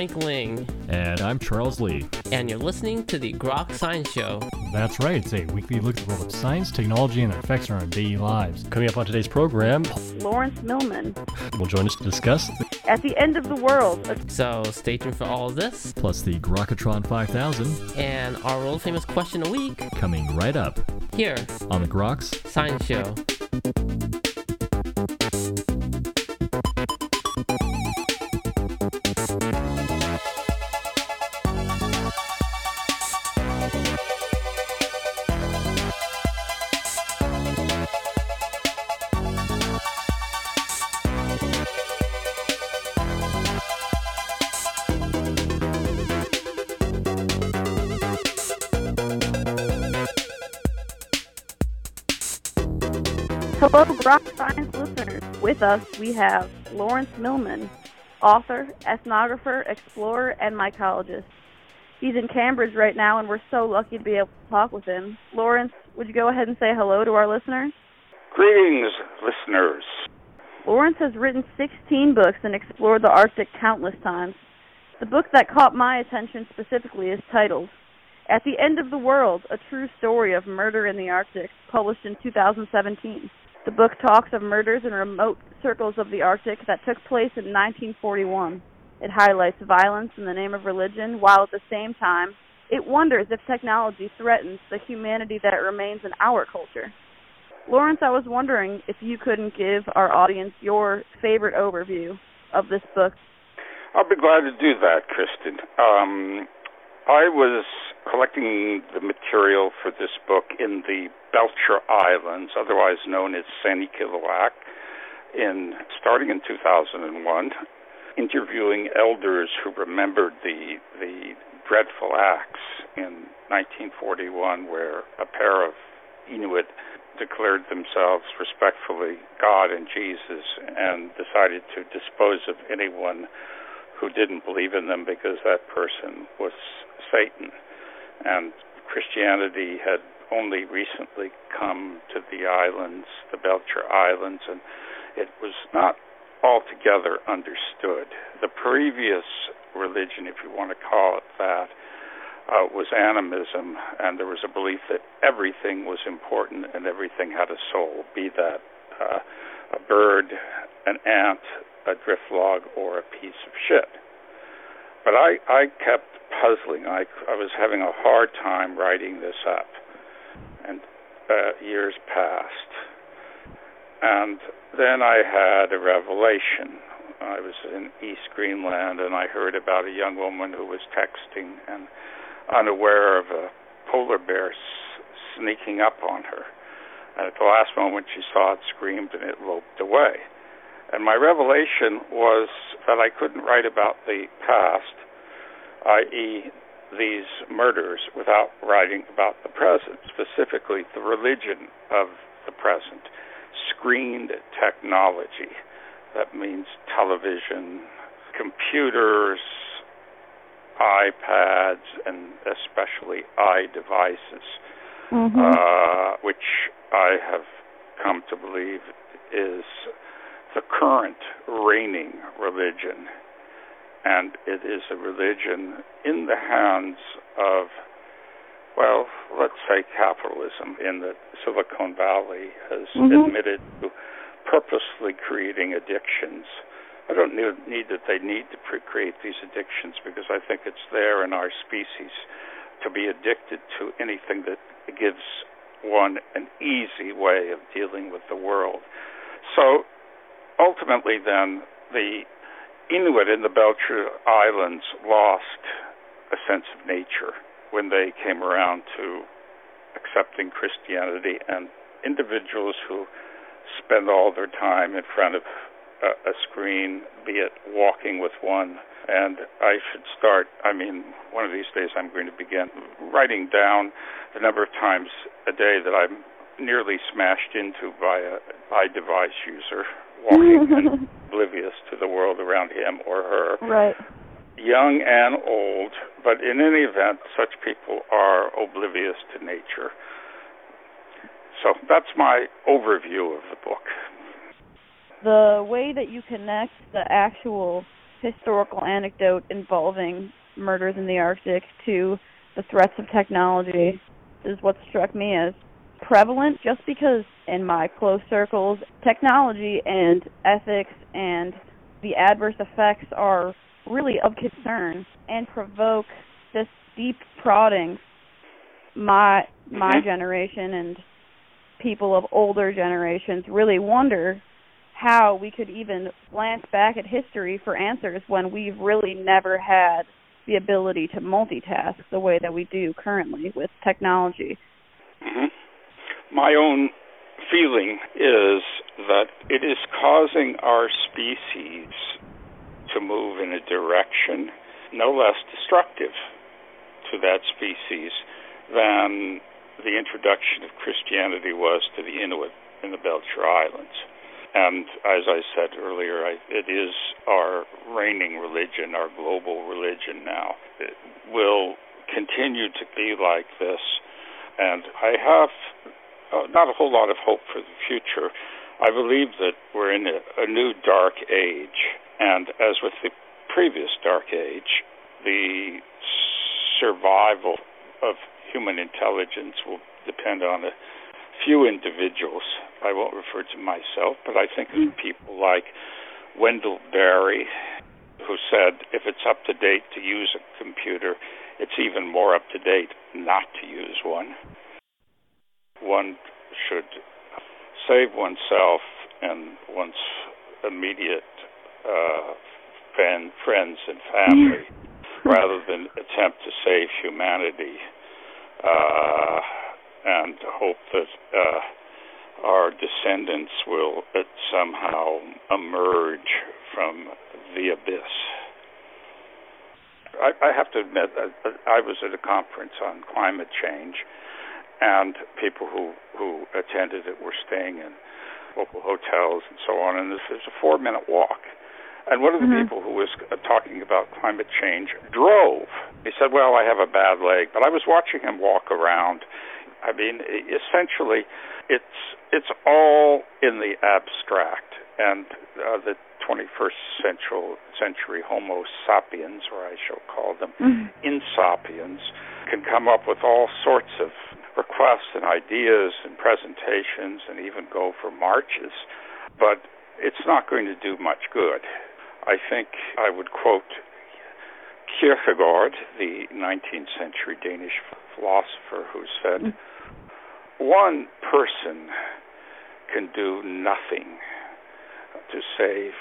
Frank Ling. And I'm Charles Lee. And you're listening to the Groks Science Show. That's right, it's a weekly look at the world of science, technology, and their effects on our daily lives. Coming up on today's program, Lawrence Millman will join us to discuss At the End of the World. So stay tuned for all of this. Plus the Grokatron 5000. And our world famous question a week. Coming right up. Here. On the Groks Science Show. With us, we have Lawrence Millman, author, ethnographer, explorer, and mycologist. He's in Cambridge right now, and we're so lucky to be able to talk with him. Lawrence, would you go ahead and say hello to our listeners? Greetings, listeners. Lawrence has written 16 books and explored the Arctic countless times. The book that caught my attention specifically is titled At the End of the World A True Story of Murder in the Arctic, published in 2017. The book talks of murders in remote circles of the Arctic that took place in 1941. It highlights violence in the name of religion, while at the same time, it wonders if technology threatens the humanity that remains in our culture. Lawrence, I was wondering if you couldn't give our audience your favorite overview of this book. I'll be glad to do that, Kristen. Um, I was collecting the material for this book in the Belcher Islands, otherwise known as Sanikiluaq, in starting in 2001, interviewing elders who remembered the the dreadful acts in 1941, where a pair of Inuit declared themselves respectfully God and Jesus and decided to dispose of anyone who didn't believe in them because that person was Satan. And Christianity had only recently come to the islands, the Belcher Islands, and it was not altogether understood. The previous religion, if you want to call it that, uh, was animism, and there was a belief that everything was important and everything had a soul, be that uh, a bird, an ant, a drift log, or a piece of shit. But I, I kept puzzling. I, I was having a hard time writing this up, and uh, years passed. And then I had a revelation. I was in East Greenland, and I heard about a young woman who was texting and unaware of a polar bear s- sneaking up on her. And at the last moment, she saw it, screamed, and it loped away. And my revelation was that I couldn't write about the past i.e., these murders, without writing about the present, specifically the religion of the present, screened technology. That means television, computers, iPads, and especially iDevices, mm-hmm. uh, which I have come to believe is the current reigning religion and it is a religion in the hands of, well, let's say capitalism, in that Silicon Valley has mm-hmm. admitted to purposely creating addictions. I don't need, need that they need to pre- create these addictions because I think it's there in our species to be addicted to anything that gives one an easy way of dealing with the world. So ultimately, then, the Inuit in the Belcher Islands lost a sense of nature when they came around to accepting Christianity, and individuals who spend all their time in front of a, a screen, be it walking with one. And I should start, I mean, one of these days I'm going to begin writing down the number of times a day that I'm nearly smashed into by a by device user walking oblivious to the world around him or her. Right. Young and old, but in any event, such people are oblivious to nature. So that's my overview of the book. The way that you connect the actual historical anecdote involving murders in the Arctic to the threats of technology is what struck me as prevalent just because in my close circles technology and ethics and the adverse effects are really of concern and provoke this deep prodding my my generation and people of older generations really wonder how we could even glance back at history for answers when we've really never had the ability to multitask the way that we do currently with technology. hmm My own feeling is that it is causing our species to move in a direction no less destructive to that species than the introduction of Christianity was to the Inuit in the Belcher Islands. And as I said earlier, I, it is our reigning religion, our global religion now. It will continue to be like this. And I have uh, not a whole lot of hope for the future. I believe that we're in a, a new dark age. And as with the previous dark age, the survival of human intelligence will depend on a few individuals. I won't refer to myself, but I think of people like Wendell Berry, who said if it's up to date to use a computer, it's even more up to date not to use one. One should save oneself and one's immediate uh, fan, friends and family rather than attempt to save humanity uh, and hope that uh, our descendants will uh, somehow emerge from the abyss. I, I have to admit, that I was at a conference on climate change, and people who who attended it were staying in local hotels and so on. And this is a four-minute walk. And one of the Mhm. people who was uh, talking about climate change drove. He said, "Well, I have a bad leg," but I was watching him walk around. I mean, essentially, it's it's all in the abstract, and uh, the 21st century century Homo sapiens, or I shall call them Mhm. insapiens, can come up with all sorts of requests and ideas and presentations, and even go for marches, but it's not going to do much good. I think I would quote Kierkegaard, the 19th century Danish philosopher, who said, One person can do nothing to save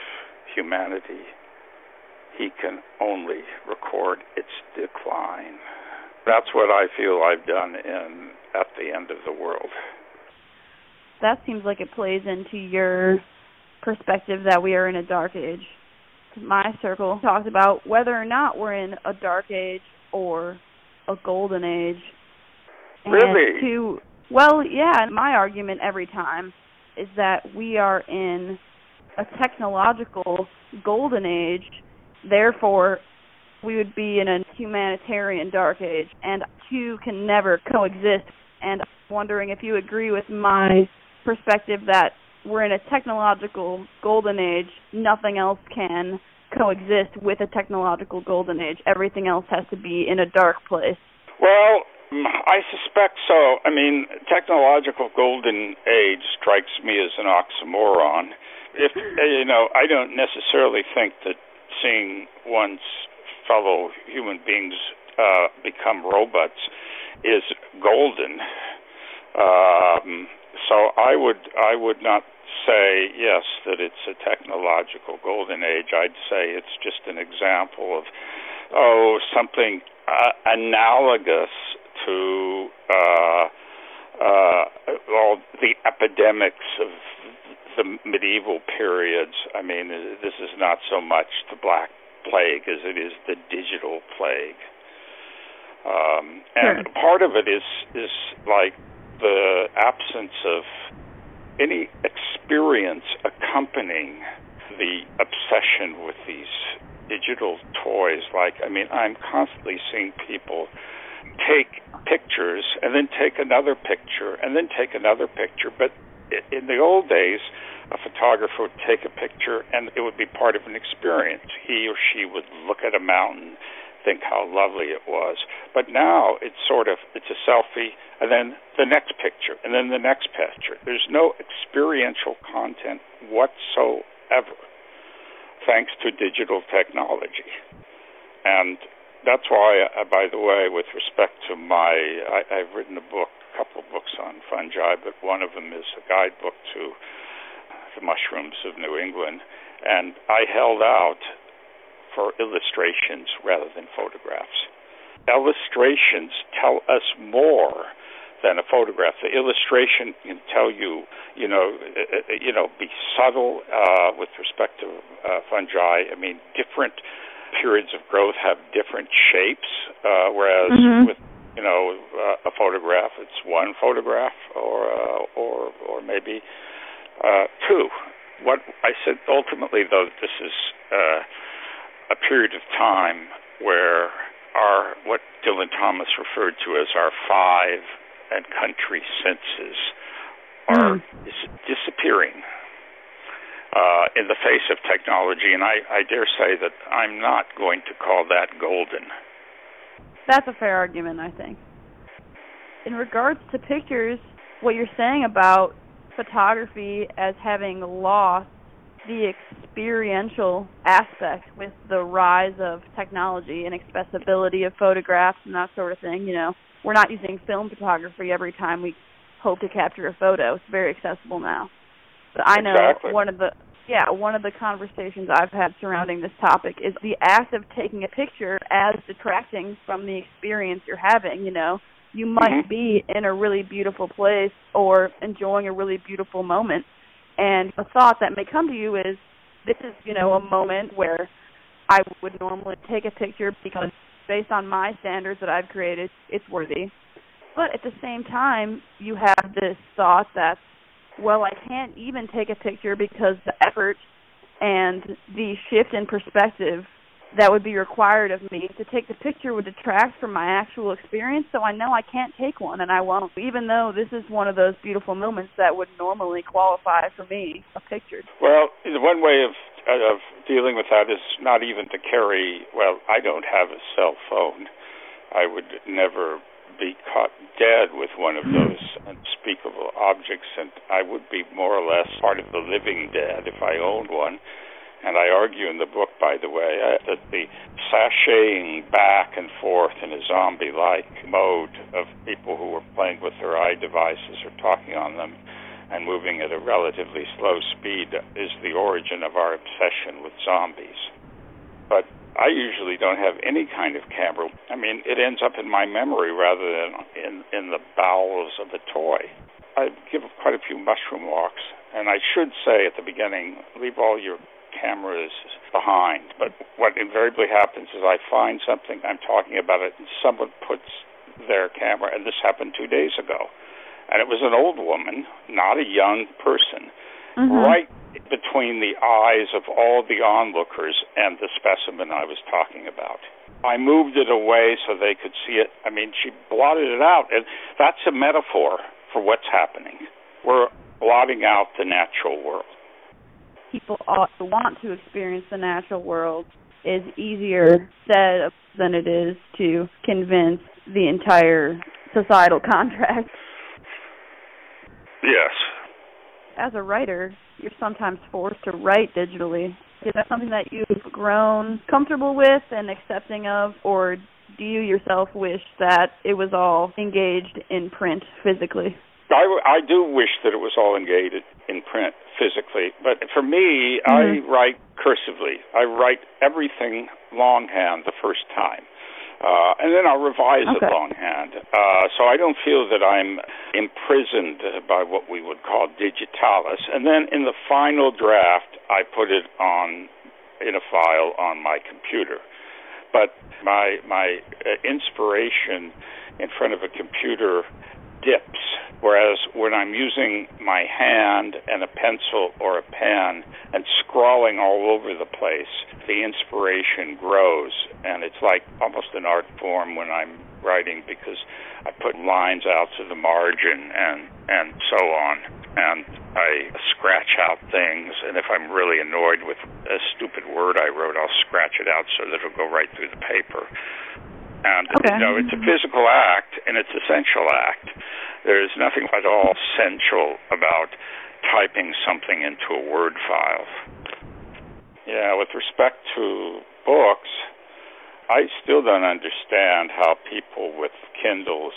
humanity. He can only record its decline. That's what I feel I've done in At the End of the World. That seems like it plays into your perspective that we are in a dark age. My circle talked about whether or not we're in a dark age or a golden age. And Really? To well, yeah, my argument every time is that we are in a technological golden age, therefore we would be in a humanitarian dark age and two can never coexist and I'm wondering if you agree with my perspective that we're in a technological golden age, nothing else can coexist with a technological golden age. Everything else has to be in a dark place. Well, I suspect so. I mean, technological golden age strikes me as an oxymoron. If you know, I don't necessarily think that seeing one's fellow human beings uh, become robots is golden. Um, so I would I would not say yes that it's a technological golden age. I'd say it's just an example of oh something uh, analogous to uh, uh, all the epidemics of the medieval periods. I mean, this is not so much the Black Plague as it is the digital plague. Um, and Sure. part of it is is like the absence of any experience accompanying the obsession with these digital toys. Like, I mean, I'm constantly seeing people take pictures and then take another picture and then take another picture, but in the old days, a photographer would take a picture and it would be part of an experience. He or she would look at a mountain, think how lovely it was. But now it's sort of it's a selfie and then the next picture and then the next picture. There's no experiential content whatsoever thanks to digital technology. And that's why, uh, by the way, with respect to my, I, I've written a book, couple of books on fungi, but one of them is a guidebook to the mushrooms of New England, and I held out for illustrations rather than photographs. Illustrations tell us more than a photograph. The illustration can tell you, you know, uh, uh, you know, be subtle uh, with respect to uh, fungi. I mean, different periods of growth have different shapes, uh, whereas mm-hmm. with you know uh, a photograph, it's one photograph or uh, or or maybe uh, two. What I said ultimately, though, this is uh, a period of time where our what Dylan Thomas referred to as our five and country senses are mm. dis- disappearing uh, in the face of technology, and I, I dare say that I'm not going to call that golden. That's a fair argument, I think. In regards to pictures, what you're saying about photography as having lost the experiential aspect with the rise of technology and accessibility of photographs and that sort of thing, you know, we're not using film photography every time we hope to capture a photo. It's very accessible now. But I know exactly. one of the yeah, one of the conversations I've had surrounding this topic is the act of taking a picture as detracting from the experience you're having, you know. You might mm-hmm. be in a really beautiful place or enjoying a really beautiful moment and a thought that may come to you is this is, you know, a moment where I would normally take a picture because based on my standards that I've created, it's worthy. But at the same time, you have this thought that well, I can't even take a picture because the effort and the shift in perspective that would be required of me to take the picture would detract from my actual experience, so I know I can't take one and I won't, even though this is one of those beautiful moments that would normally qualify for me a picture. Well, one way of of dealing with that is not even to carry. Well, I don't have a cell phone. I would never be caught dead with one of those unspeakable objects, and I would be more or less part of the living dead if I owned one. And I argue in the book, by the way, uh, that the sashaying back and forth in a zombie like mode of people who were playing with their iDevices or talking on them and moving at a relatively slow speed is the origin of our obsession with zombies. But I usually don't have any kind of camera. I mean, it ends up in my memory rather than in in the bowels of a toy. I give quite a few mushroom walks, and I should say at the beginning, leave all your cameras behind. But what invariably happens is I find something, I'm talking about it, and someone puts their camera, and this happened two days ago, and it was an old woman, not a young person, mm-hmm. right between the eyes of all the onlookers and the specimen I was talking about. I moved it away so they could see it. I mean, she blotted it out, and that's a metaphor for what's happening. We're blotting out the natural world. People ought to want to experience the natural world is easier said than it is to convince the entire societal contract. Yes. As a writer, you're sometimes forced to write digitally. Is that something that you've grown comfortable with and accepting of, or do you yourself wish that it was all engaged in print physically? I, I do wish that it was all engaged in print physically, but for me, mm-hmm. I write cursively. I write everything longhand the first time. Uh, and then I'll revise okay. it longhand. Uh, so I don't feel that I'm imprisoned by what we would call digitalis. And then in the final draft, I put it on in a file on my computer. But my my uh, inspiration in front of a computer dips. Whereas when I'm using my hand and a pencil or a pen and scrawling all over the place, the inspiration grows. And it's like almost an art form when I'm writing because I put lines out to the margin and, and so on. and I scratch out things. And if I'm really annoyed with a stupid word I wrote, I'll scratch it out so that it'll go right through the paper. And okay. you know, it's a physical act and it's a sensual act. There is nothing at all sensual about typing something into a Word file. Yeah, with respect to books, I still don't understand how people with Kindles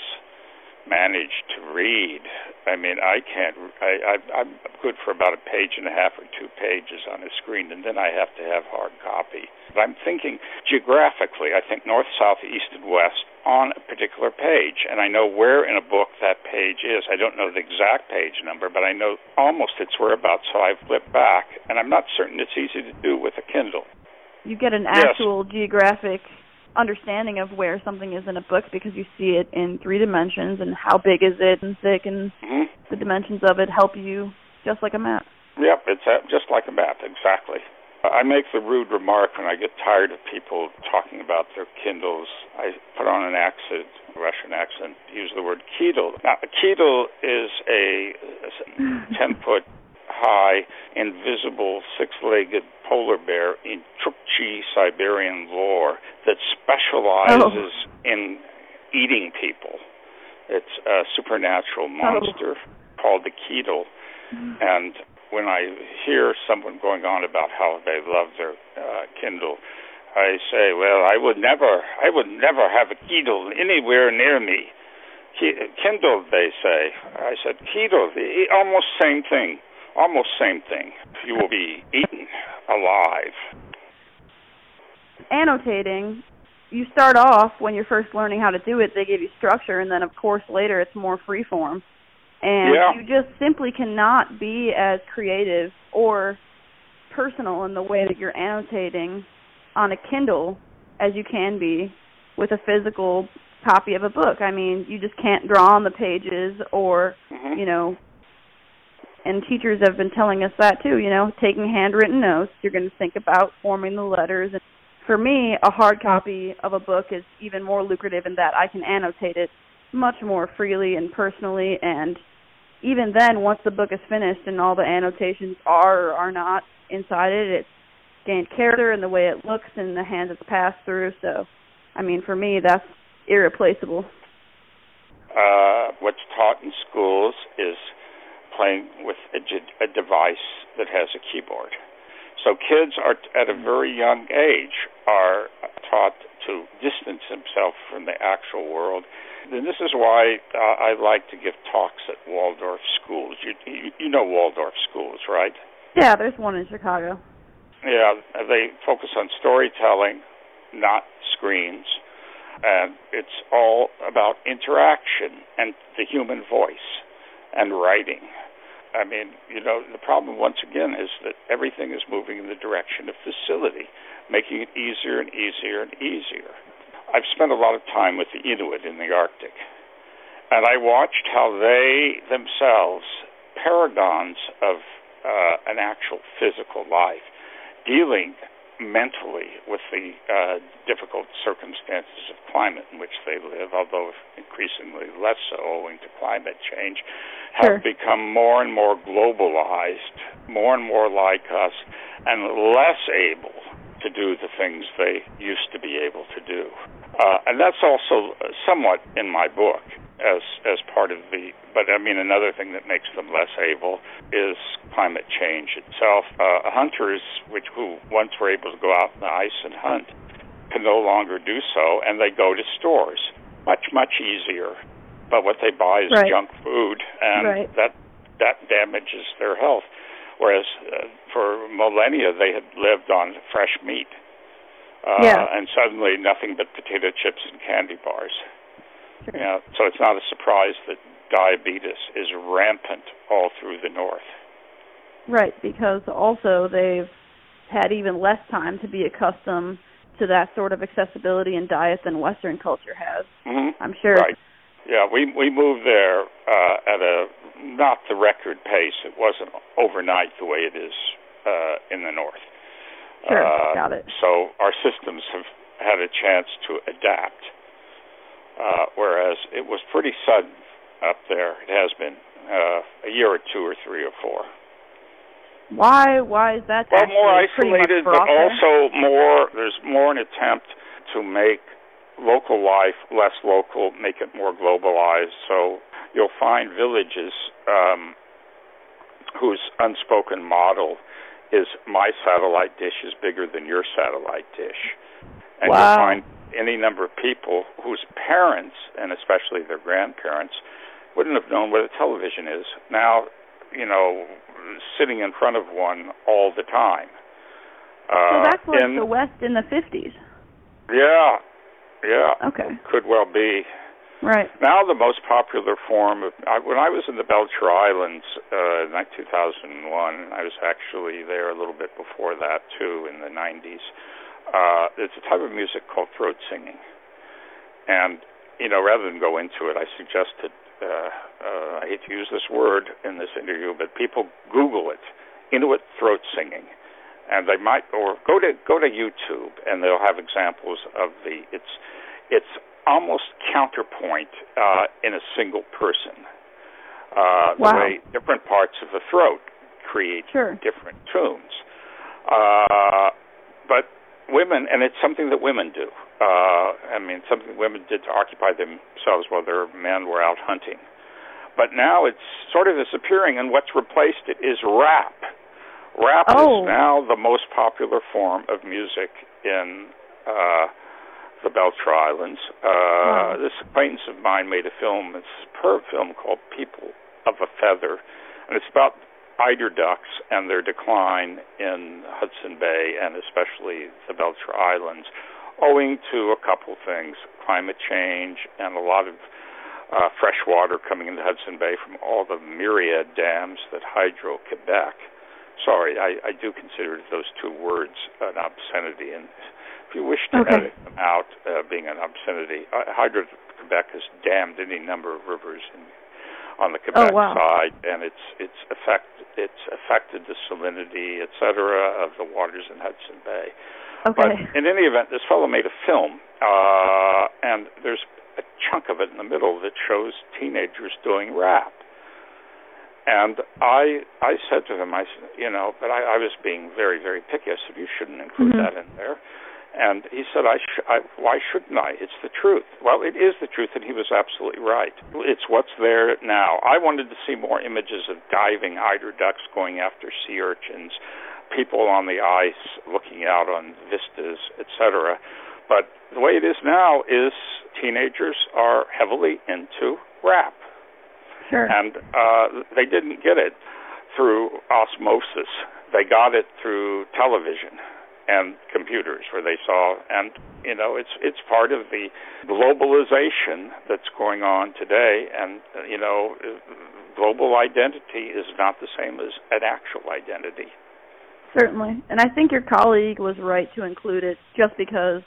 manage to read. I mean, I can't. I, I I'm good for about a page and a half or two pages on a screen, and then I have to have hard copy. But I'm thinking geographically. I think north, south, east, and west on a particular page, and I know where in a book that page is. I don't know the exact page number, but I know almost its whereabouts. So I flip back, and I'm not certain it's easy to do with a Kindle. You get an actual yes. geographic understanding of where something is in a book because you see it in three dimensions and how big is it and thick and mm-hmm. the dimensions of it help you just like a map. Yep, it's just like a map, exactly. I make the rude remark when I get tired of people talking about their Kindles. I put on an accent, a Russian accent, use the word Kindle. Now, a Kindle is a 10 foot high, invisible, six legged polar bear in Chukchi Siberian lore that specializes oh. in eating people. It's a supernatural oh. monster oh. called the Keedle. Mm. And when I hear someone going on about how they love their uh, Kindle, I say, well, I would never, I would never have a Kindle anywhere near me. Kindle, they say. I said, Kindle, almost same thing, almost same thing. You will be eaten alive. Annotating, you start off when you're first learning how to do it. They give you structure, and then of course later it's more freeform and yeah. you just simply cannot be as creative or personal in the way that you're annotating on a Kindle as you can be with a physical copy of a book. I mean, you just can't draw on the pages or, mm-hmm. you know, and teachers have been telling us that too, you know, taking handwritten notes, you're going to think about forming the letters and for me, a hard copy of a book is even more lucrative in that I can annotate it much more freely and personally and even then, once the book is finished and all the annotations are or are not inside it, it's gained character and the way it looks and the hands it's passed through. So, I mean, for me, that's irreplaceable. Uh, what's taught in schools is playing with a, a device that has a keyboard. So kids are at a very young age are taught to distance themselves from the actual world and this is why uh, I like to give talks at Waldorf schools. You, you you know Waldorf schools, right? Yeah, there's one in Chicago. Yeah, they focus on storytelling, not screens, and it's all about interaction and the human voice and writing. I mean, you know, the problem once again is that everything is moving in the direction of facility, making it easier and easier and easier. I've spent a lot of time with the Inuit in the Arctic, and I watched how they themselves, paragons of uh, an actual physical life, dealing mentally with the uh, difficult circumstances of climate in which they live, although increasingly less so owing to climate change, have sure. become more and more globalized, more and more like us, and less able to do the things they used to be able to do. Uh, and that's also somewhat in my book as as part of the. But I mean, another thing that makes them less able is climate change itself. Uh, hunters, which who once were able to go out in the ice and hunt, can no longer do so, and they go to stores. Much much easier. But what they buy is right. junk food, and right. that that damages their health. Whereas uh, for millennia they had lived on fresh meat uh, yeah. and suddenly nothing but potato chips and candy bars. You know, so it's not a surprise that diabetes is rampant all through the north. Right, because also they've had even less time to be accustomed to that sort of accessibility in diet than Western culture has. Mm-hmm. I'm sure. Right. Yeah, we we moved there uh, at a not the record pace. It wasn't overnight the way it is uh, in the north. Sure, uh, got it. So our systems have had a chance to adapt, uh, whereas it was pretty sudden up there. It has been, uh, a year or two or three or four. Why? Why is that? Well, more isolated, but also more. There's more an attempt to make local life less local, make it more globalized. So you'll find villages um, whose unspoken model is my satellite dish is bigger than your satellite dish, and Wow. you'll find any number of people whose parents, and especially their grandparents, wouldn't have known what a television is. Now, you know, sitting in front of one all the time. So Uh, that's like in, the West in the fifties. yeah, yeah, Okay. could well be. Right. Now the most popular form of I, when I was in the Belcher Islands uh, in like 2001, I was actually there a little bit before that too in the 90s. Uh, it's a type of music called throat singing, and you know rather than go into it, I suggested uh, uh, I hate to use this word in this interview, but people Google it, Inuit throat singing, and they might or go to go to YouTube and they'll have examples of the it's it's almost counterpoint uh, in a single person. Uh, Wow. The way different parts of the throat create Sure. different tunes. Uh, but women, and it's something that women do. Uh, I mean, something women did to occupy themselves while their men were out hunting. But now it's sort of disappearing, and what's replaced it is rap. Rap Oh. is now the most popular form of music in uh, the Belcher Islands. Uh, Wow. This acquaintance of mine made a film, a superb film called People of a Feather, and it's about eider ducks and their decline in Hudson Bay and especially the Belcher Islands, owing to a couple things: climate change and a lot of uh, fresh water coming into Hudson Bay from all the myriad dams that Hydro Quebec. Sorry, I, I do consider those two words an obscenity, and if you wish to Okay. edit them out, uh, being an obscenity, uh, Hydro Quebec has dammed any number of rivers in, on the Quebec Oh, wow. side, and it's it's affect it's affected the salinity, et cetera, of the waters in Hudson Bay. Okay. But in any event, this fellow made a film, uh, and there's a chunk of it in the middle that shows teenagers doing rap. And I I said to him, I said, you know, but I, I was being very very picky. I said you shouldn't include Mhm. that in there. And he said, I, sh- I why shouldn't I? It's the truth. Well, it is the truth, and he was absolutely right. It's what's there now. I wanted to see more images of diving eider ducks going after sea urchins, people on the ice looking out on vistas, etc. But the way it is now is teenagers are heavily into rap, sure. and uh, they didn't get it through osmosis. They got it through television and computers, where they saw, and you know, it's it's part of the globalization that's going on today, and you know, global identity is not the same as an actual identity. Certainly. And I think your colleague was right to include it just because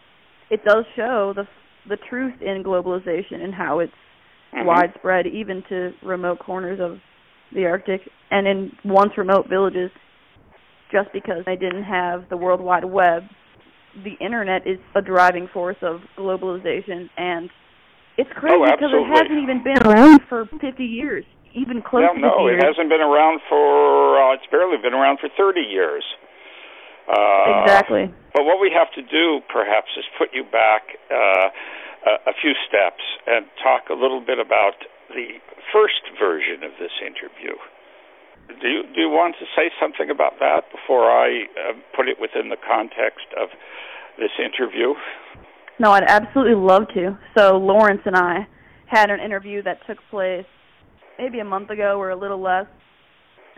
it does show the the truth in globalization and how it's Mhm. widespread even to remote corners of the Arctic and in once remote villages just because they didn't have the World Wide Web. The internet is a driving force of globalization and it's crazy Oh, because it hasn't even been around for 50 years, even close well, to 50 no, years. it hasn't been around for. Uh, it's barely been around for 30 years. Uh, exactly. But what we have to do, perhaps, is put you back uh, a, a few steps and talk a little bit about the first version of this interview. Do you, do you want to say something about that before I uh, put it within the context of this interview? No, I'd absolutely love to. So Lawrence and I had an interview that took place maybe a month ago or a little less.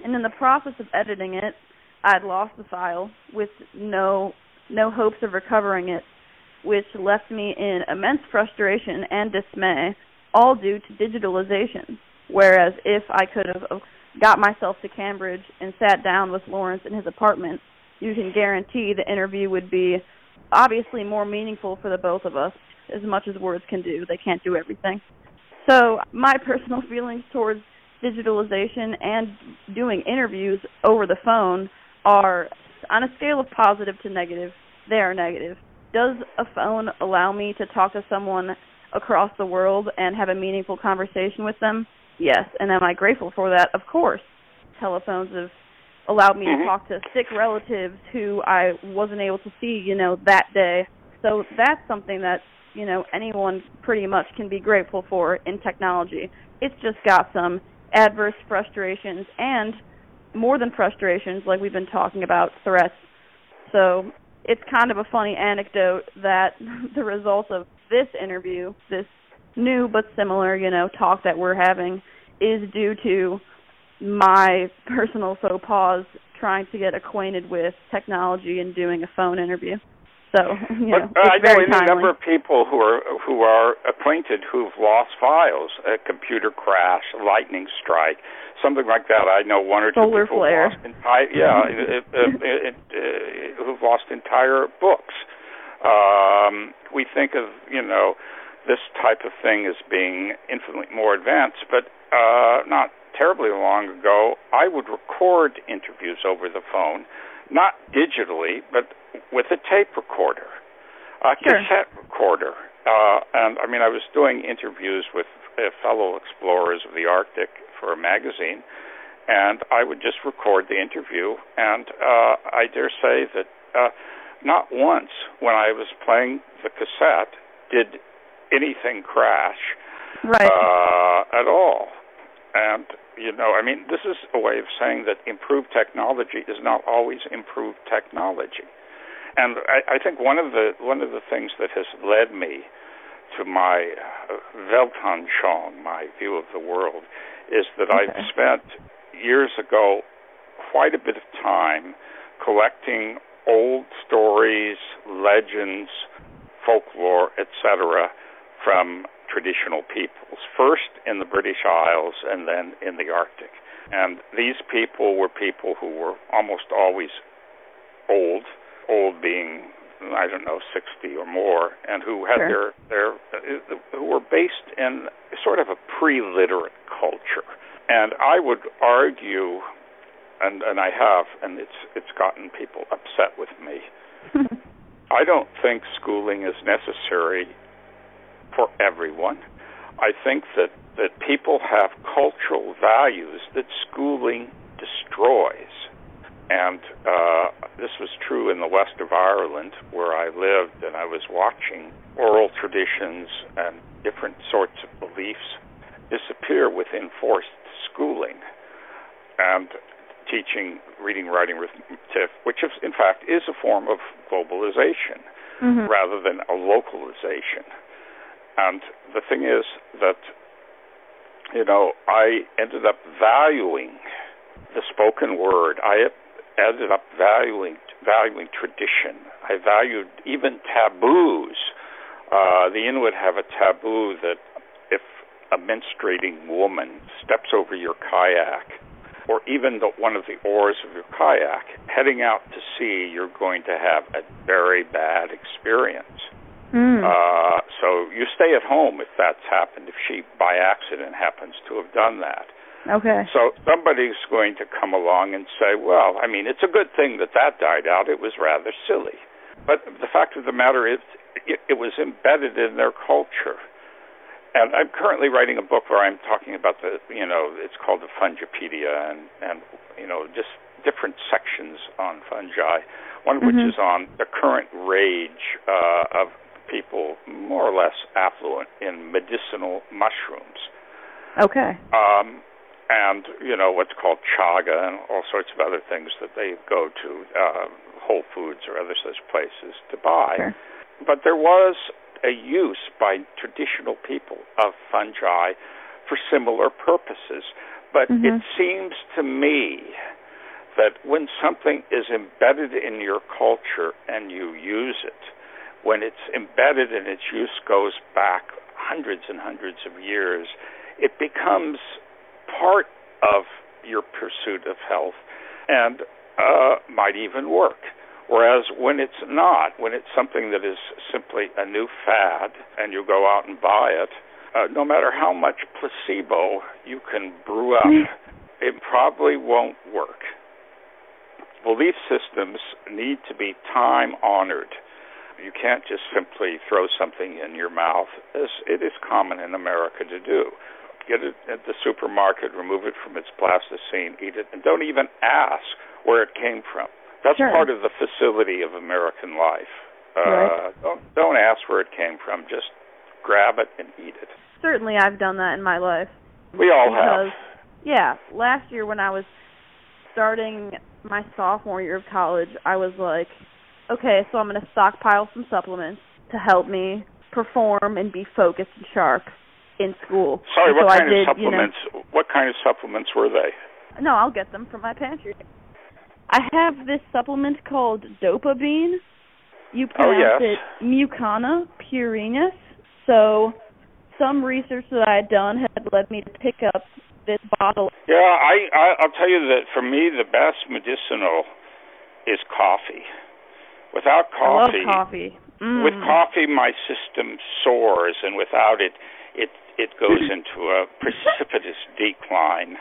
And in the process of editing it, I'd lost the file with no no hopes of recovering it, which left me in immense frustration and dismay, all due to digitalization. Whereas if I could have got myself to Cambridge and sat down with Lawrence in his apartment, you can guarantee the interview would be obviously more meaningful for the both of us, as much as words can do. They can't do everything. So, my personal feelings towards digitalization and doing interviews over the phone are on a scale of positive to negative, they are negative. Does a phone allow me to talk to someone across the world and have a meaningful conversation with them? Yes. And am I grateful for that? Of course. Telephones have allowed me Mhm. to talk to sick relatives who I wasn't able to see, you know, that day. So that's something that, you know, anyone pretty much can be grateful for in technology. It's just got some adverse frustrations and more than frustrations, like we've been talking about, threats. So it's kind of a funny anecdote that the results of this interview, this new but similar, you know, talk that we're having, is due to my personal faux pas trying to get acquainted with technology and doing a phone interview. So, you know, but uh, I know timely. number of people who are who are acquainted who've lost files, a computer crash, a lightning strike, something like that. I know one or two Solar people flare. who've lost entire yeah, it, it, it, who've lost entire books. Um, we think of you know this type of thing as being infinitely more advanced, but uh, not terribly long ago, I would record interviews over the phone, not digitally, but with a tape recorder, a Sure. cassette recorder. Uh, and I mean, I was doing interviews with uh, fellow explorers of the Arctic for a magazine, and I would just record the interview. And uh, I dare say that uh, not once when I was playing the cassette did anything crash Right. uh, at all. And you know, I mean, this is a way of saying that improved technology is not always improved technology. And I, I think one of the one of the things that has led me to my uh, Weltanschauung, my view of the world, is that Okay. I've spent years ago quite a bit of time collecting old stories, legends, folklore, etc., from traditional peoples, first in the British Isles and then in the Arctic. And these people were people who were almost always old, old being I don't know, 60 or more, and who had Sure. their their uh, who were based in sort of a pre-literate culture. And I would argue, and and I have, and it's it's gotten people upset with me. I don't think schooling is necessary for everyone. I think that that people have cultural values that schooling destroys. And uh, this was true in the west of Ireland, where I lived, and I was watching oral traditions and different sorts of beliefs disappear with enforced schooling and teaching reading, writing, arithmetic, which is, in fact is a form of globalization Mhm. rather than a localization. And the thing is that, you know, I ended up valuing the spoken word. I ended up valuing valuing tradition. I valued even taboos. Uh, the Inuit have a taboo that if a menstruating woman steps over your kayak, or even the, one of the oars of your kayak, heading out to sea, you're going to have a very bad experience. Mm. Uh, so you stay at home if that's happened, if she by accident happens to have done that. okay. So somebody's going to come along and say, well, I mean, it's a good thing that that died out. It was rather silly. But the fact of the matter is, it, it was embedded in their culture. And I'm currently writing a book where I'm talking about the, you know, it's called the Fungipedia, and and you know, just different sections on fungi. One of which Mhm. is on the current rage uh, of people more or less affluent in medicinal mushrooms Okay. um, and you know what's called chaga and all sorts of other things that they go to uh, Whole Foods or other such places to buy. Sure. But there was a use by traditional people of fungi for similar purposes. But it Mhm. seems to me that when something is embedded in your culture and you use it, when it's embedded and its use goes back hundreds and hundreds of years, it becomes part of your pursuit of health and uh, might even work. Whereas when it's not, when it's something that is simply a new fad and you go out and buy it, uh, no matter how much placebo you can brew up, it probably won't work. Belief systems need to be time honored. You can't just simply throw something in your mouth, as it is common in America to do. get it at the supermarket, remove it from its plasticine, eat it, and don't even ask where it came from. That's sure. part of the facility of American life. Uh, right. Don't don't ask where it came from. Just grab it and eat it. Certainly, I've done that in my life. We all because, have. Yeah, last year when I was starting my sophomore year of college, I was like, okay, so I'm going to stockpile some supplements to help me perform and be focused and sharp in school. Sorry, and what so kind I did, of supplements? You know, what kind of supplements were they? no, I'll get them from my pantry. I have this supplement called Dopamine. You Oh, pronounce yes. it Mucuna pruriens. So some research that I had done had led me to pick up this bottle. Yeah, I, I I'll tell you that for me the best medicinal is coffee. Without coffee, coffee. Mm. with coffee my system soars and without it it it goes into a precipitous decline.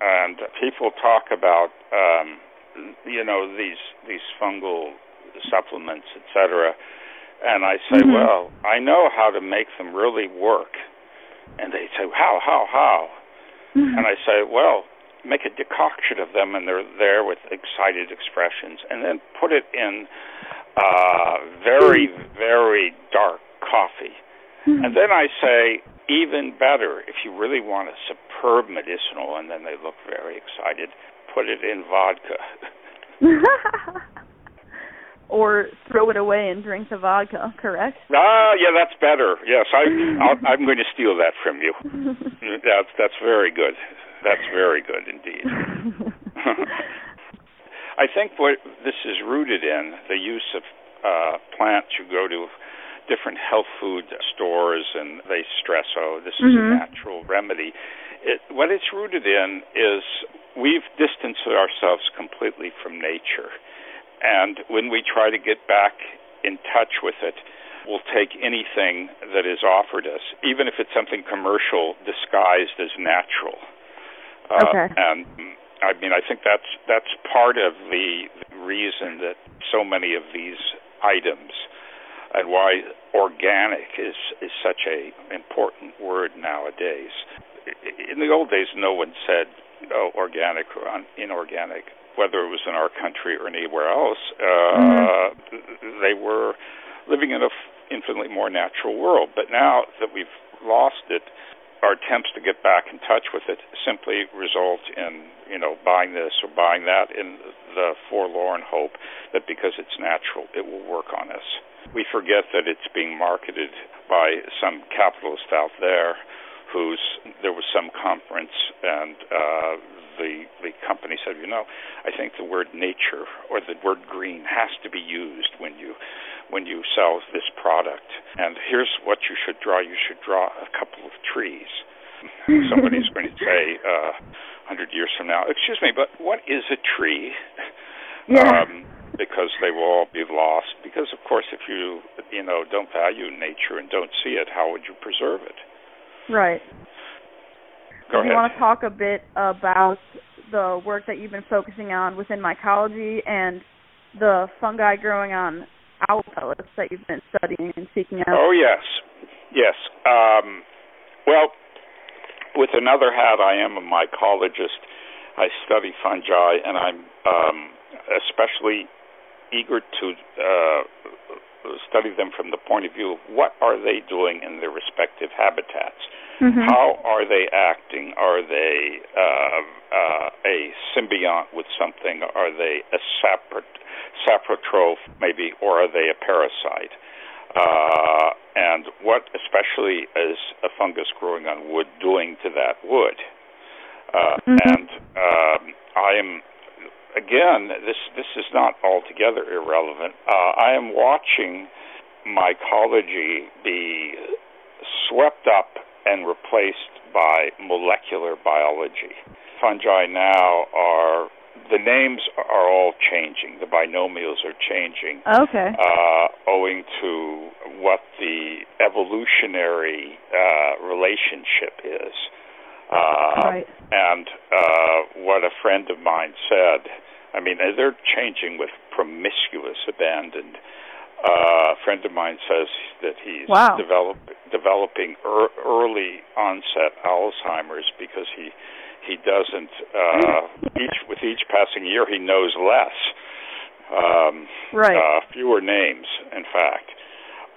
And people talk about um you know these these fungal supplements, etc. And I say, Mhm. well, I know how to make them really work. And they say, how, how, how? And I say, well, make a decoction of them, and they're there with excited expressions, and then put it in uh, very, very dark coffee. And then I say, even better, if you really want a superb medicinal, and then they look very excited, put it in vodka. or throw it away and drink the vodka, correct? Ah, yeah, that's better. Yes, I, I'll, I'm going to steal that from you. That's that's very good. That's very good indeed. I think what this is rooted in the use of uh, plants. You go to different health food stores and they stress, oh, this is Mhm. a natural remedy. It, what it's rooted in is we've distanced ourselves completely from nature. And when we try to get back in touch with it, we'll take anything that is offered us, even if it's something commercial disguised as natural. Uh, Okay. And I mean, I think that's that's part of the reason that so many of these items and why organic is is such a important word nowadays. In the old days, no one said oh, organic or un- inorganic, whether it was in our country or anywhere else. Uh, They were living in a f- infinitely more natural world. But now that we've lost it, our attempts to get back in touch with it simply result in you know buying this or buying that in the forlorn hope that because it's natural it will work on us. We forget that it's being marketed by some capitalist out there who's there was some conference and uh the the company said, you know, I think the word nature or the word green has to be used when you when you sell this product. And here's what you should draw. You should draw a couple of trees. Somebody's going to say uh, 100 years from now, excuse me, but what is a tree? Yeah. Um, because they will all be lost. Because of course, if you you know don't value nature and don't see it, how would you preserve it? right. Go Do you want to talk a bit about the work that you've been focusing on within mycology and the fungi growing on pellets that you've been studying and seeking out? Oh yes, yes. Um, well, with another hat, I am a mycologist. I study fungi, and I'm um, especially eager to uh, study them from the point of view of what are they doing in their respective habitats. Mhm. How are they acting? Are they uh, uh, a symbiont with something? Are they a sapro- saprotroph, maybe, or are they a parasite? Uh, and what, especially, is a fungus growing on wood doing to that wood? Uh, Mhm. And um, I am, again, this this is not altogether irrelevant. Uh, I am watching mycology be swept up and replaced by molecular biology. Fungi now are the names are all changing. The binomials are changing Okay. uh, owing to what the evolutionary uh, relationship is. Uh, right. And uh, what a friend of mine said, I mean, they're changing with promiscuous, abandoned Uh, a friend of mine says that he's wow. develop, developing er, early onset Alzheimer's because he he doesn't uh, each with each passing year he knows less. Um, right. Uh, fewer names, in fact.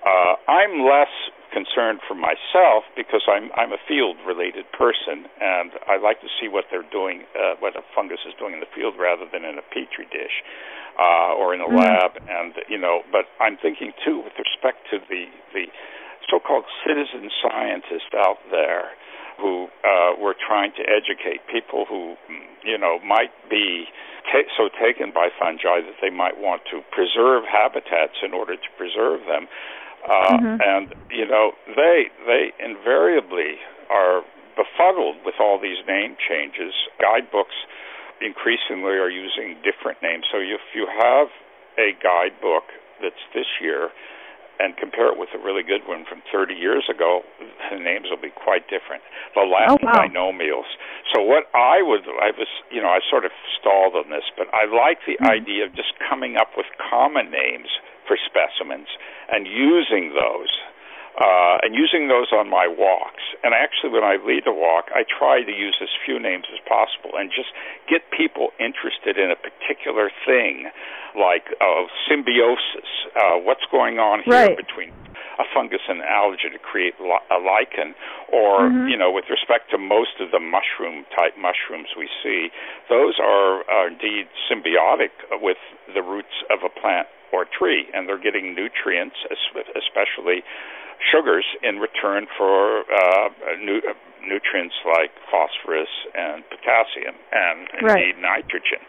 Uh, I'm less concerned for myself because I'm I'm a field related person and I like to see what they're doing uh, what a fungus is doing in the field rather than in a petri dish uh, or in a mm. lab and you know but I'm thinking too with respect to the the so-called citizen scientists out there who uh, were trying to educate people who you know might be ta- so taken by fungi that they might want to preserve habitats in order to preserve them uh, mm-hmm. And you know, they they invariably are befuddled with all these name changes. Guidebooks increasingly are using different names. So if you have a guidebook that's this year and compare it with a really good one from 30 years ago, the names will be quite different. The Latin oh, wow. binomials. So what I would, I was, you know, I sort of stalled on this, but I like the mm-hmm. idea of just coming up with common names for specimens and using those. Uh, and using those on my walks. And actually, when I lead a walk, I try to use as few names as possible and just get people interested in a particular thing, like uh, symbiosis. Uh, what's going on here right. between a fungus and algae to create li- a lichen, or mm-hmm. you know, with respect to most of the mushroom type mushrooms we see, those are, are indeed symbiotic with the roots of a plant or tree, and they're getting nutrients, especially sugars, in return for uh, nu- nutrients like phosphorus and potassium, and right. indeed nitrogen.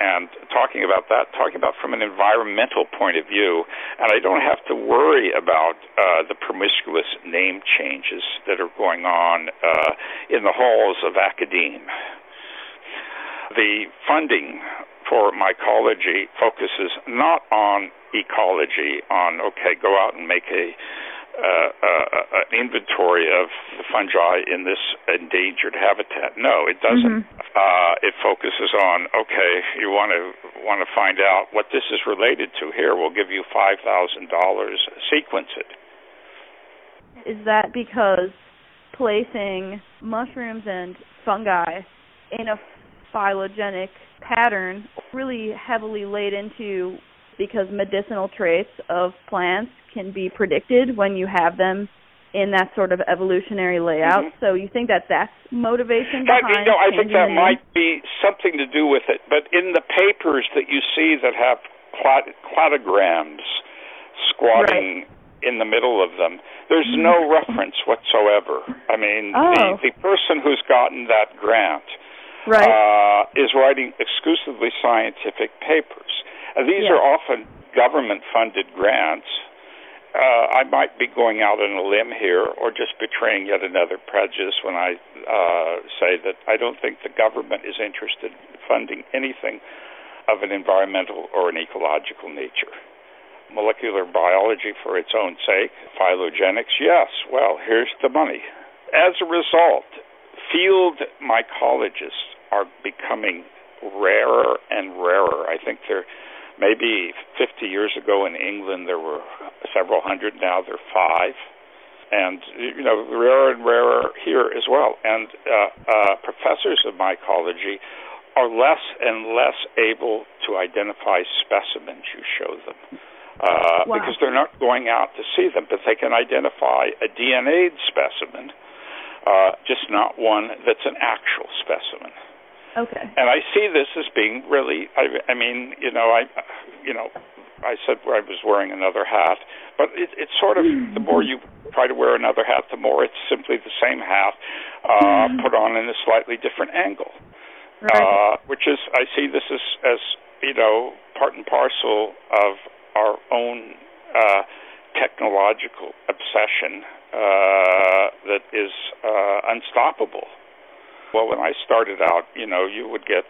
And talking about that, talking about from an environmental point of view, and I don't have to worry about uh, the promiscuous name changes that are going on uh, in the halls of academe. The funding for mycology focuses not on ecology, on okay, go out and make a uh, uh, an inventory of the fungi in this endangered habitat. No, it doesn't. Mm-hmm. Uh, it focuses on okay, you want to want to find out what this is related to. Here, we'll give you five thousand dollars. Sequence it. Is that because placing mushrooms and fungi in a phylogenetic pattern really heavily laid into because medicinal traits of plants can be predicted when you have them in that sort of evolutionary layout. Mm-hmm. So you think that that's motivation that, behind? Know, I think that might be something to do with it. But in the papers that you see that have clot- cladograms squatting right. in the middle of them, there's no reference whatsoever. I mean, oh. the, the person who's gotten that grant right. uh, is writing exclusively scientific papers. And these yeah. are often government funded grants. Uh, I might be going out on a limb here or just betraying yet another prejudice when I uh, say that I don't think the government is interested in funding anything of an environmental or an ecological nature. Molecular biology for its own sake, phylogenics, yes, well, here's the money. As a result, field mycologists are becoming rarer and rarer. I think they're maybe 50 years ago in England there were several hundred. Now there are five, and you know rarer and rarer here as well. And uh, uh, professors of mycology are less and less able to identify specimens you show them. Uh, wow. Because they're not going out to see them, but they can identify a DNA specimen, uh, just not one that's an actual specimen. Okay. And I see this as being really. I, I mean, you know, I, you know, I said I was wearing another hat, but it, it's sort of the more you try to wear another hat, the more it's simply the same hat uh, put on in a slightly different angle. Right. Uh, which is, I see this as, as you know, part and parcel of our own uh, technological obsession uh, that is uh, unstoppable. Well, when I started out, you know, you would get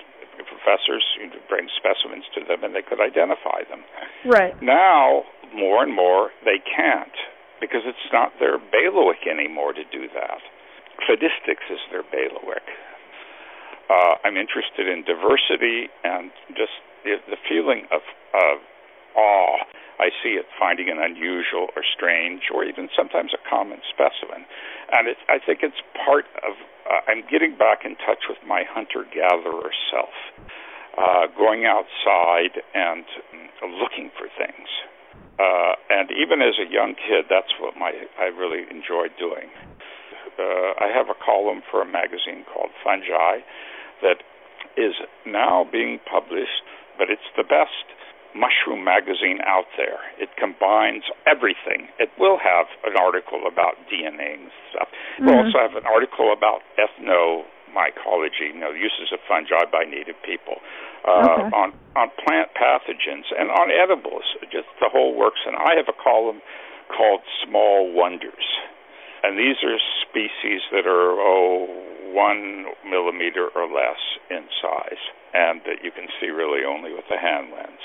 professors you'd bring specimens to them and they could identify them. Right. Now, more and more, they can't because it's not their bailiwick anymore to do that. Cladistics is their bailiwick. Uh, I'm interested in diversity and just the, the feeling of, of awe I see it finding an unusual or strange or even sometimes a common specimen. And it, I think it's part of, uh, I'm getting back in touch with my hunter gatherer self, uh, going outside and um, looking for things. Uh, and even as a young kid, that's what my I really enjoyed doing. Uh, I have a column for a magazine called Fungi that is now being published, but it's the best mushroom magazine out there. It combines everything. It will have an article about DNA and stuff. It will Mhm. also have an article about ethnomycology, you know, uses of fungi by native people, uh, Okay. on on plant pathogens and on edibles. Just the whole works. And I have a column called Small Wonders, and these are species that are oh one millimeter or less in size, and that you can see really only with a hand lens.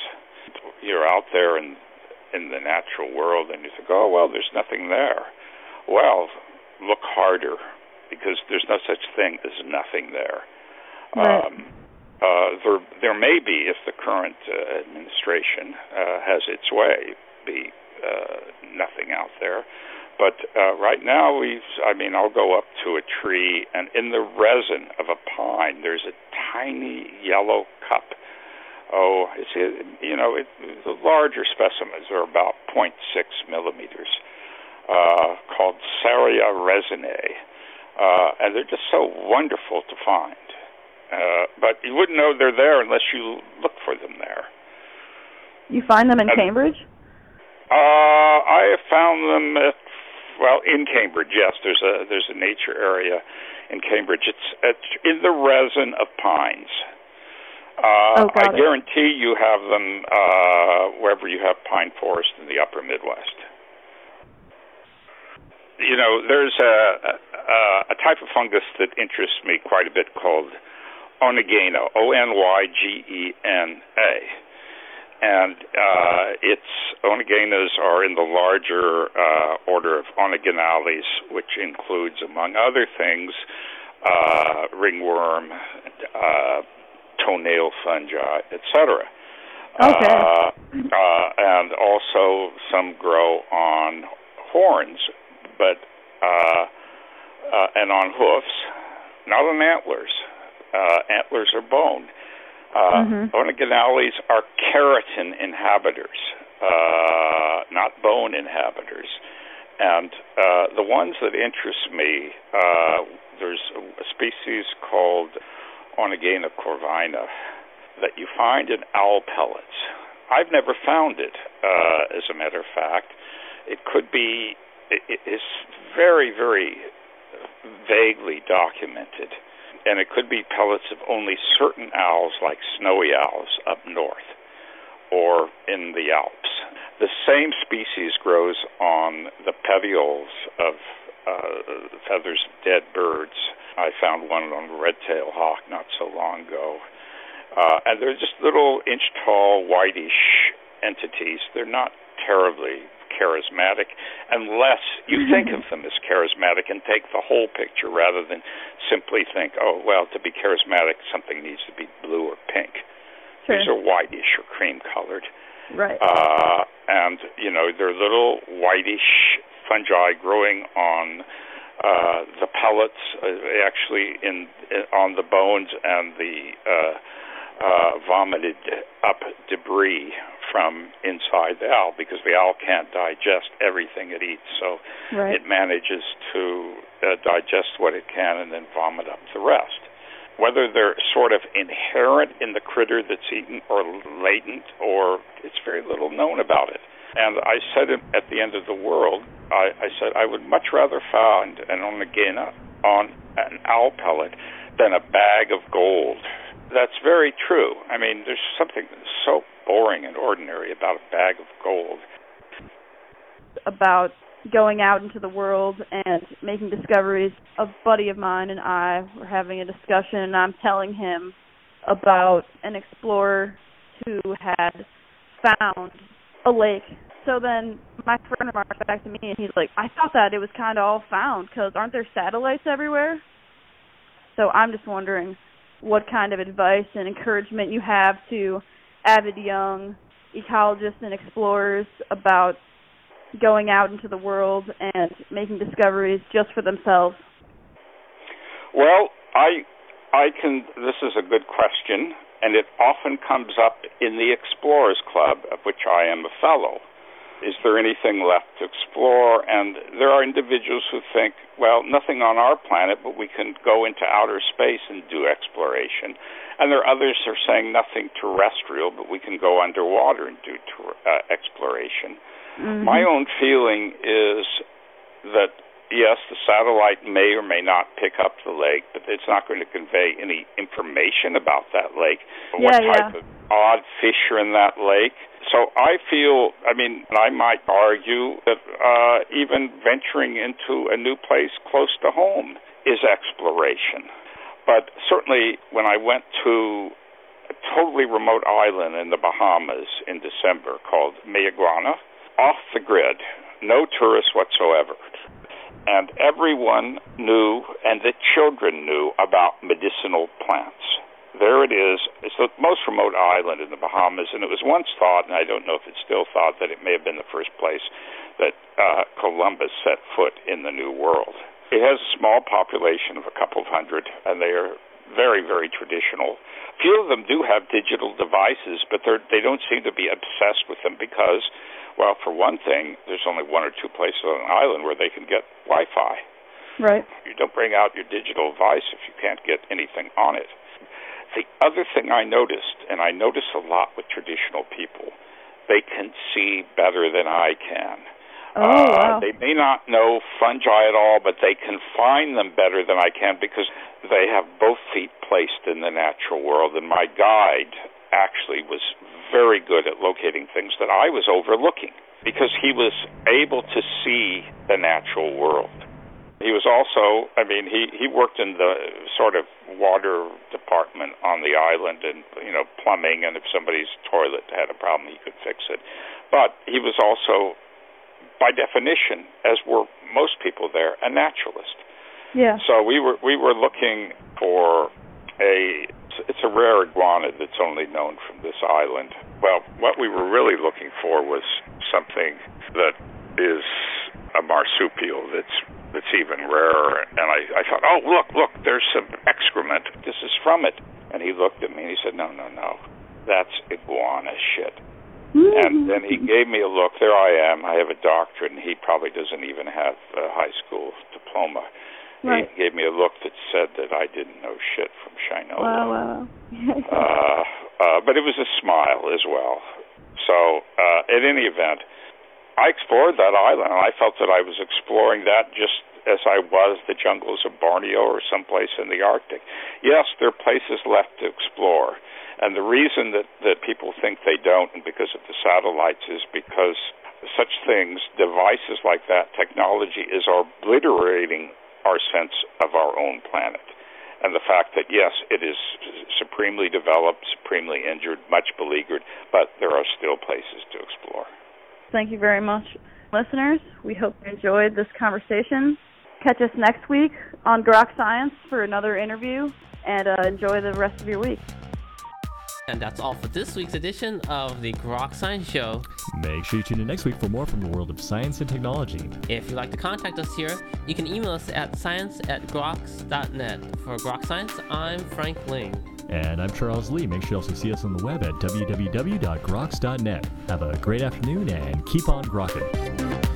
You're out there in in the natural world, and you think, oh well, there's nothing there. Well, look harder, because there's no such thing as nothing there. Right. Um, uh, there, there may be, if the current uh, administration uh, has its way, be uh, nothing out there. But uh, right now, we've. I mean, I'll go up to a tree, and in the resin of a pine, there's a tiny yellow cup. Oh, it's you know, it, the larger specimens are about 0.6 millimeters, uh, called Sarea resinae, uh, and they're just so wonderful to find. Uh, but you wouldn't know they're there unless you look for them there. You find them in Uh, Cambridge? Uh, I have found them at well in Cambridge. Yes, there's a there's a nature area in Cambridge. It's it's in the resin of pines. Uh, Oh, I it. guarantee you have them uh, wherever you have pine forest in the upper Midwest. You know, there's a, a a type of fungus that interests me quite a bit called Onygena, O N Y G E N A and uh, its onygenas are in the larger uh, order of Onygenales, which includes, among other things, uh, ringworm, uh, toenail fungi, etc. Okay. Uh, uh, and also some grow on horns, but uh, uh, and on hoofs, not on antlers. Uh, antlers are bone. Uh, Mhm. Onygenales are keratin inhabitors, uh, not bone inhabitors. And uh, the ones that interest me, uh, there's a species called Onygena corvina that you find in owl pellets. I've never found it, uh, as a matter of fact. It could be, it, it is very, very vaguely documented and it could be pellets of only certain owls, like snowy owls up north or in the Alps. The same species grows on the petioles of uh, feathers of dead birds. I found one on a red-tailed hawk not so long ago. Uh, and they're just little inch-tall, whitish entities. They're not terribly charismatic unless you think of them as charismatic and take the whole picture rather than simply think, oh, well, to be charismatic, something needs to be blue or pink. Sure. These are whitish or cream colored. Right. Uh, and, you know, they're little whitish fungi growing on uh, the pellets, uh, actually in, in on the bones and the uh, uh, vomited up debris from inside the owl because the owl can't digest everything it eats. So right. it manages to uh, digest what it can and then vomit up the rest. Whether they're sort of inherent in the critter that's eaten or latent, or it's very little known about it. And I said it at the end of the world, I, I said I would much rather find an onygena on an owl pellet than a bag of gold. That's very true. I mean, there's something so boring and ordinary about a bag of gold. about going out into the world and making discoveries. A buddy of mine and I were having a discussion, and I'm telling him about an explorer who had found a lake. So then my friend remarked back to me, and he's like, "I thought that it was kind of all found because aren't there satellites everywhere?" So I'm just wondering what kind of advice and encouragement you have to avid young ecologists and explorers about going out into the world and making discoveries just for themselves? Well, I I can this is a good question and it often comes up in the Explorers Club of which I am a fellow. Is there anything left to explore? And there are individuals who think, well, nothing on our planet, but we can go into outer space and do exploration. And there are others who are saying nothing terrestrial, but we can go underwater and do ter- uh, exploration. Mm-hmm. My own feeling is that yes, the satellite may or may not pick up the lake, but it's not going to convey any information about that lake. Yeah, what type yeah. of odd fish are in that lake? So I feel, I mean, I might argue that uh, even venturing into a new place close to home is exploration. But certainly when I went to a totally remote island in the Bahamas in December called Mayaguana, off the grid, no tourists whatsoever. And everyone knew, and the children knew, about medicinal plants there it is. It's the most remote island in the Bahamas, and it was once thought, and I don't know if it's still thought, that it may have been the first place that uh, Columbus set foot in the New World. It has a small population of a couple of hundred, and they are very, very traditional. Few of them do have digital devices, but they're, they don't seem to be obsessed with them because, well, for one thing, there's only one or two places on an island where they can get Wi-Fi. Right. You don't bring out your digital device if you can't get anything on it. The other thing I noticed, and I notice a lot with traditional people, they can see better than I can. Oh, uh, wow. They may not know fungi at all, but they can find them better than I can because they have both feet placed in the natural world. And my guide actually was very good at locating things that I was overlooking because he was able to see the natural world. He was also, I mean, he he worked in the sort of water department on the island and you know plumbing, and if somebody's toilet had a problem, he could fix it. But he was also, by definition, as were most people there, a naturalist. Yeah. So we were we were looking for a it's a rare iguana that's only known from this island. Well, what we were really looking for was something that is marsupial that's that's even rarer. And I, I thought, oh look, look, there's some excrement. This is from it. And he looked at me and he said, no, no, no, that's iguana shit. And then he gave me a look. There I am. I have a doctorate, and he probably doesn't even have a high school diploma. Right. He gave me a look that said that I didn't know shit from Shinola. Wow, wow. uh, uh, but it was a smile as well. So, uh, at any event, I explored that island, and I felt that I was exploring that just as I was the jungles of Borneo or someplace in the Arctic. Yes, there are places left to explore, and the reason that that people think they don't, and because of the satellites, is because such things, devices like that, technology is obliterating our sense of our own planet. And the fact that, yes, it is supremely developed, supremely injured, much beleaguered, but there are still places to explore. Thank you very much, listeners. We hope you enjoyed this conversation. Catch us next week on Groks Science for another interview, and uh, enjoy the rest of your week. And that's all for this week's edition of the Groks Science Show. Make sure you tune in next week for more from the world of science and technology. If you'd like to contact us here, you can email us at science at groks.net. For Groks Science, I'm Frank Ling. And I'm Charles Lee. Make sure you also see us on the web at www.groks.net. Have a great afternoon and keep on grokking.